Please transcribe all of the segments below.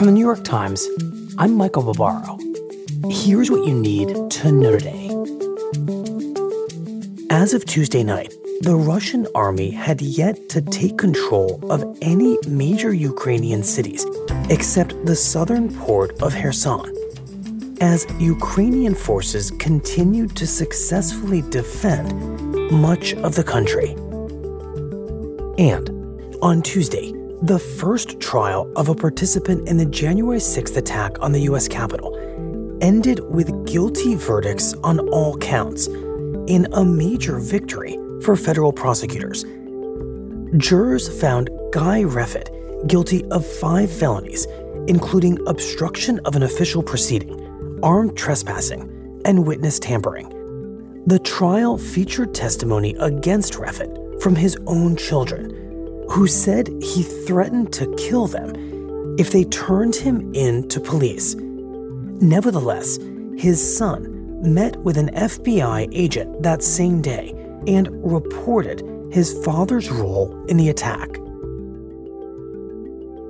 From the New York Times, I'm Michael Barbaro. Here's what you need to know today. As of Tuesday night, the Russian army had yet to take control of any major Ukrainian cities except the southern port of Kherson, as Ukrainian forces continued to successfully defend much of the country. And on Tuesday, the first trial of a participant in the January 6th attack on the U.S. Capitol ended with guilty verdicts on all counts in a major victory for federal prosecutors. Jurors found Guy Reffitt guilty of five felonies, including obstruction of an official proceeding, armed trespassing, and witness tampering. The trial featured testimony against Reffitt from his own children who said he threatened to kill them if they turned him in to police. Nevertheless, his son met with an FBI agent that same day and reported his father's role in the attack.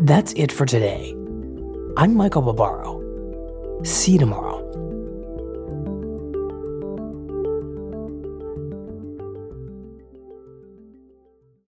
That's it for today. I'm Michael Barbaro. See you tomorrow.